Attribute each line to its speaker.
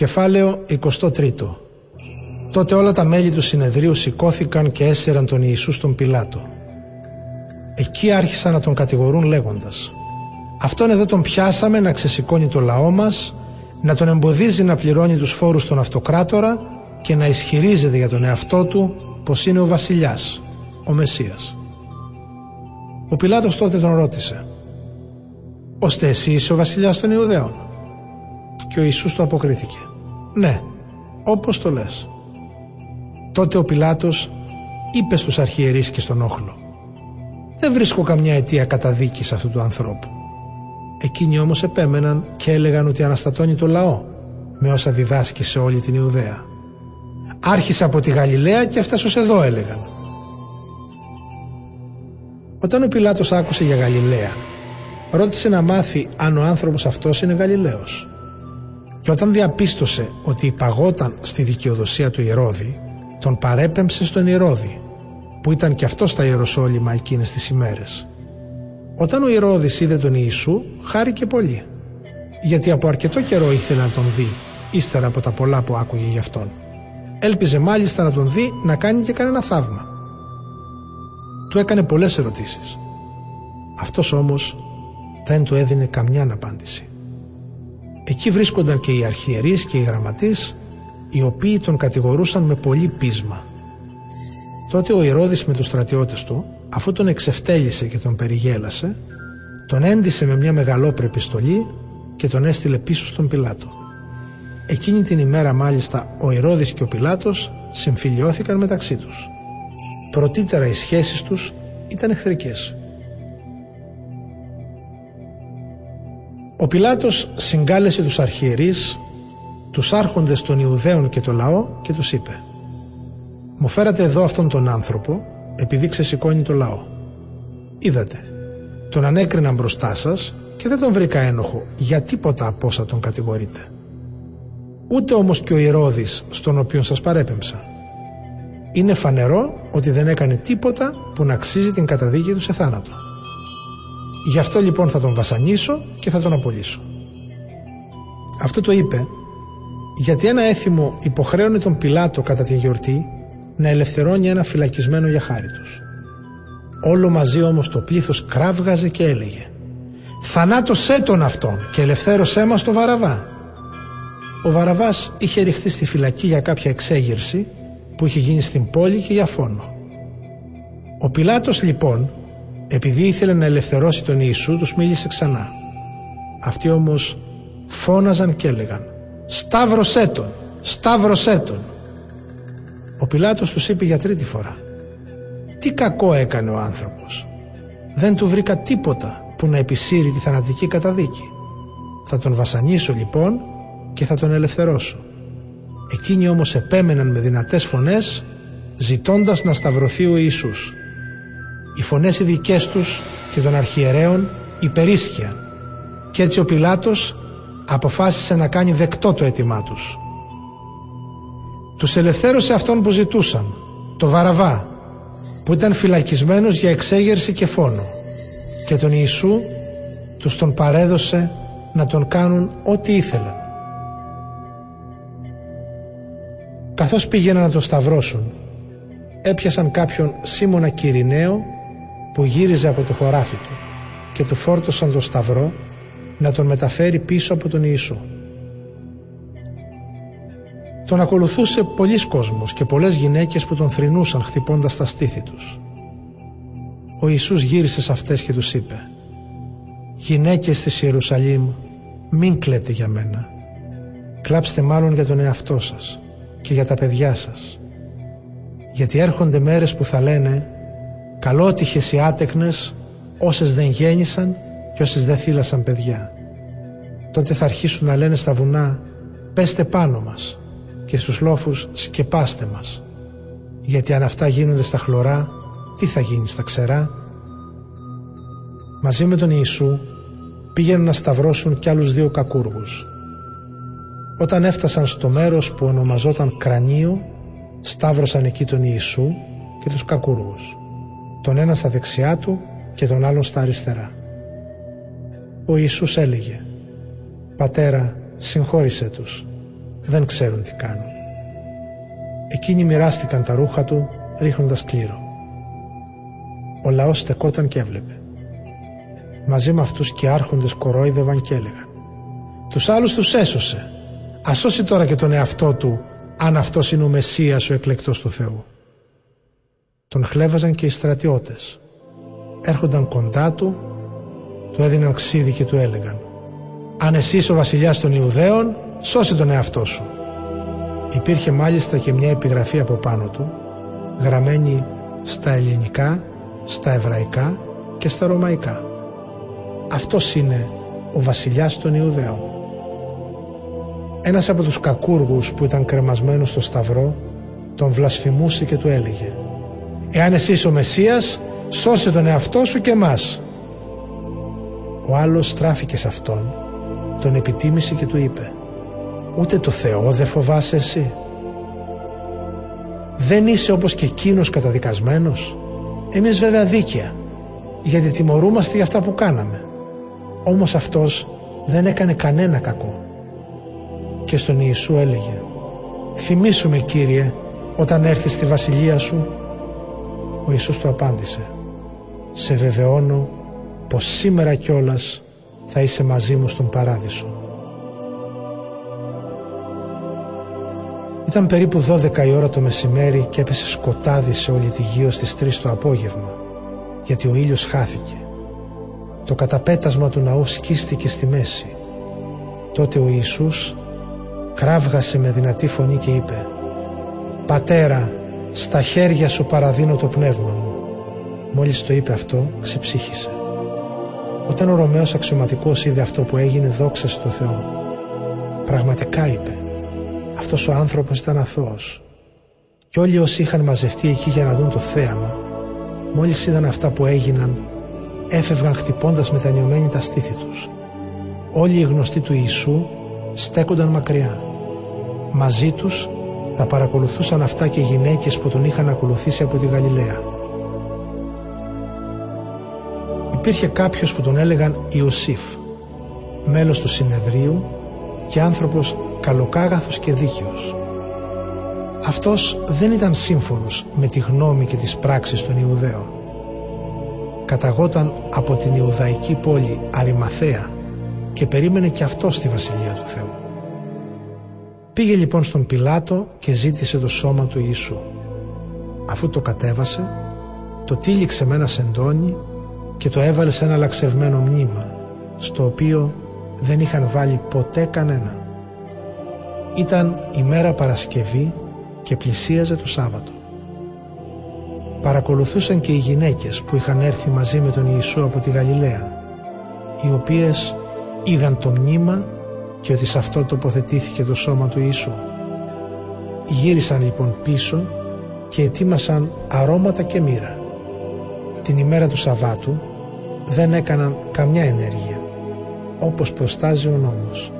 Speaker 1: Κεφάλαιο 23 Τότε όλα τα μέλη του συνεδρίου σηκώθηκαν και έσεραν τον Ιησούς στον Πιλάτο. Εκεί άρχισαν να τον κατηγορούν λέγοντας «Αυτόν εδώ τον πιάσαμε να ξεσηκώνει το λαό μας, να τον εμποδίζει να πληρώνει τους φόρους στον αυτοκράτορα και να ισχυρίζεται για τον εαυτό του πως είναι ο βασιλιάς, ο Μεσσίας». Ο Πιλάτος τότε τον ρώτησε «Ώστε εσύ είσαι ο βασιλιάς των Ιουδαίων» και ο Ιησούς του αποκρίθηκε «Ναι, όπως το λες». Τότε ο Πιλάτος είπε στους αρχιερείς και στον όχλο «Δεν βρίσκω καμιά αιτία καταδίκης αυτού του ανθρώπου». Εκείνοι όμως επέμεναν και έλεγαν ότι αναστατώνει το λαό με όσα διδάσκει σε όλη την Ιουδαία. Άρχισε από τη Γαλιλαία και έφτασε ως εδώ έλεγαν. Όταν ο Πιλάτος άκουσε για Γαλιλαία ρώτησε να μάθει αν ο άνθρωπος αυτός είναι Γαλιλαίος. Και όταν διαπίστωσε ότι υπαγόταν στη δικαιοδοσία του Ηρώδη τον παρέπεμψε στον Ηρώδη, που ήταν και αυτός στα Ιεροσόλυμα εκείνες τις ημέρες. Όταν ο Ηρώδης είδε τον Ιησού, χάρηκε πολύ, γιατί από αρκετό καιρό ήθελε να τον δει, ύστερα από τα πολλά που άκουγε γι' αυτόν. Έλπιζε μάλιστα να τον δει να κάνει και κανένα θαύμα. Του έκανε πολλές ερωτήσεις. Αυτός όμως δεν του έδινε καμιά απάντηση. Εκεί βρίσκονταν και οι αρχιερείς και οι γραμματείς οι οποίοι τον κατηγορούσαν με πολύ πείσμα. Τότε ο Ηρώδης με τους στρατιώτες του, αφού τον εξευτέλισε και τον περιγέλασε, τον έντισε με μια μεγαλόπρεπη στολή και τον έστειλε πίσω στον Πιλάτο. Εκείνη την ημέρα μάλιστα ο Ηρώδης και ο Πιλάτος συμφιλιώθηκαν μεταξύ τους. Πρωτήτερα οι σχέσεις τους ήταν εχθρικές. Ο Πιλάτος συγκάλεσε τους αρχιερείς τους άρχοντες των Ιουδαίων και το λαό και τους είπε «Μου φέρατε εδώ αυτόν τον άνθρωπο επειδή ξεσηκώνει το λαό. Είδατε, τον ανέκριναν μπροστά σας και δεν τον βρήκα ένοχο για τίποτα από όσα τον κατηγορείτε. Ούτε όμως και ο Ηρώδης στον οποίο σας παρέπεμψα. Είναι φανερό ότι δεν έκανε τίποτα που να αξίζει την καταδίκη του σε θάνατο. Γι' αυτό λοιπόν θα τον βασανίσω και θα τον απολύσω. Αυτό το είπε γιατί ένα έθιμο υποχρέωνε τον Πιλάτο κατά τη γιορτή να ελευθερώνει ένα φυλακισμένο για χάρη τους. Όλο μαζί όμως το πλήθος κράβγαζε και έλεγε «Θανάτωσέ τον αυτόν και ελευθέρωσέ μας το Βαραβά». Ο Βαραβάς είχε ρηχθεί στη φυλακή για κάποια εξέγερση που είχε γίνει στην πόλη και για φόνο. Ο Πιλάτος λοιπόν, επειδή ήθελε να ελευθερώσει τον Ιησού, τους μίλησε ξανά. Αυτοί όμως φώναζαν και έλεγαν «Σταύρωσέ τον, σταύρωσέ τον». Ο Πιλάτος τους είπε για τρίτη φορά «Τι κακό έκανε ο άνθρωπος. Δεν του βρήκα τίποτα που να επισύρει τη θανατική καταδίκη. Θα τον βασανίσω λοιπόν και θα τον ελευθερώσω». Εκείνοι όμως επέμεναν με δυνατές φωνές ζητώντας να σταυρωθεί ο Ιησούς. Οι φωνές οι δικές τους και των αρχιερέων υπερίσχυαν και έτσι ο Πιλάτος αποφάσισε να κάνει δεκτό το αίτημά τους. Τους ελευθέρωσε αυτόν που ζητούσαν, το Βαραβά, που ήταν φυλακισμένος για εξέγερση και φόνο και τον Ιησού τους τον παρέδωσε να τον κάνουν ό,τι ήθελαν. Καθώς πήγαιναν να τον σταυρώσουν, έπιασαν κάποιον Σίμωνα Κυριναίο που γύριζε από το χωράφι του και του φόρτωσαν το σταυρό να τον μεταφέρει πίσω από τον Ιησού. Τον ακολουθούσε πολλοί κόσμος και πολλές γυναίκες που τον θρυνούσαν χτυπώντας τα στήθη τους. Ο Ιησούς γύρισε σε αυτές και τους είπε «Γυναίκες της Ιερουσαλήμ, μην κλαίτε για μένα. Κλάψτε μάλλον για τον εαυτό σας και για τα παιδιά σας. Γιατί έρχονται μέρες που θα λένε «Καλότυχες οι άτεκνες όσες δεν γέννησαν και όσες δεν θύλασαν παιδιά. Τότε θα αρχίσουν να λένε στα βουνά «Πέστε πάνω μας» και στους λόφους «Σκεπάστε μας». Γιατί αν αυτά γίνονται στα χλωρά, τι θα γίνει στα ξερά; Μαζί με τον Ιησού πήγαιναν να σταυρώσουν κι άλλους δύο κακούργους. Όταν έφτασαν στο μέρος που ονομαζόταν Κρανίο, σταύρωσαν εκεί τον Ιησού και τους κακούργους. Τον ένα στα δεξιά του και τον άλλον στα αριστερά ο Ιησούς έλεγε «Πατέρα, συγχώρησέ τους, δεν ξέρουν τι κάνουν. Εκείνοι μοιράστηκαν τα ρούχα του ρίχνοντας κλήρο. Ο λαός στεκόταν και έβλεπε. Μαζί με αυτούς και άρχοντες κορόιδευαν και έλεγαν «Τους άλλους τους έσωσε. Ας σώσει τώρα και τον εαυτό του αν αυτός είναι ο Μεσσίας ο εκλεκτός του Θεού». Τον χλέβαζαν και οι στρατιώτες. Έρχονταν κοντά του, του έδιναν ξύδι και του έλεγαν «Αν εσύ ο βασιλιάς των Ιουδαίων, σώσε τον εαυτό σου». Υπήρχε μάλιστα και μια επιγραφή από πάνω του, γραμμένη στα ελληνικά, στα εβραϊκά και στα ρωμαϊκά. Αυτός είναι ο βασιλιάς των Ιουδαίων. Ένας από τους κακούργους που ήταν κρεμασμένος στο σταυρό τον βλασφημούσε και του έλεγε «Εάν εσύ είσαι ο Μεσσίας, σώσε τον εαυτό σου και εμάς». Ο άλλος στράφηκε σε αυτόν, τον επιτίμησε και του είπε «Ούτε το Θεό δεν φοβάσαι εσύ» δεν είσαι όπως και εκείνος καταδικασμένος. Εμείς βέβαια δίκαια, γιατί τιμωρούμαστε για αυτά που κάναμε. Όμως αυτός δεν έκανε κανένα κακό. Και στον Ιησού έλεγε «Θυμήσου με Κύριε όταν έρθεις στη βασιλεία σου». Ο Ιησούς του απάντησε «Σε βεβαιώνω πως σήμερα κιόλας θα είσαι μαζί μου στον παράδεισο». Ήταν περίπου 12 η ώρα το μεσημέρι και έπεσε σκοτάδι σε όλη τη γύρω στις 3 το απόγευμα, γιατί ο ήλιος χάθηκε. Το καταπέτασμα του ναού σκίστηκε στη μέση. Τότε ο Ιησούς κράβγασε με δυνατή φωνή και είπε «Πατέρα, στα χέρια σου παραδίνω το πνεύμα μου». Μόλις το είπε αυτό, ξεψύχησε. Όταν ο Ρωμαίος αξιωματικός είδε αυτό που έγινε, δόξασε το Θεό. Πραγματικά είπε αυτός ο άνθρωπος ήταν αθώος. Και όλοι όσοι είχαν μαζευτεί εκεί για να δουν το θέαμα, μόλις είδαν αυτά που έγιναν, έφευγαν χτυπώντας μετανιωμένοι τα στήθη τους. Όλοι οι γνωστοί του Ιησού στέκονταν μακριά. Μαζί τους τα παρακολουθούσαν αυτά και γυναίκες που τον είχαν ακολουθήσει από τη Γαλιλαία. Υπήρχε κάποιος που τον έλεγαν Ιωσήφ, μέλος του συνεδρίου και άνθρωπος καλοκάγαθος και δίκαιος. Αυτός δεν ήταν σύμφωνος με τη γνώμη και τις πράξεις των Ιουδαίων. Καταγόταν από την Ιουδαϊκή πόλη Αριμαθέα και περίμενε και αυτό στη Βασιλεία του Θεού. Πήγε λοιπόν στον Πιλάτο και ζήτησε το σώμα του Ιησού. Αφού το κατέβασε, το τύλιξε με ένα σεντόνι και το έβαλε σε ένα λαξευμένο μνήμα, στο οποίο δεν είχαν βάλει ποτέ κανέναν. Ήταν η μέρα Παρασκευή και πλησίαζε το Σάββατο. Παρακολουθούσαν και οι γυναίκες που είχαν έρθει μαζί με τον Ιησού από τη Γαλιλαία, οι οποίες είδαν το μνήμα και ότι σε αυτό τοποθετήθηκε το σώμα του Ιησού. Γύρισαν λοιπόν πίσω και ετοίμασαν αρώματα και μοίρα. Την ημέρα του Σαββάτου δεν έκαναν καμιά ενέργεια, όπως προστάζει ο νόμος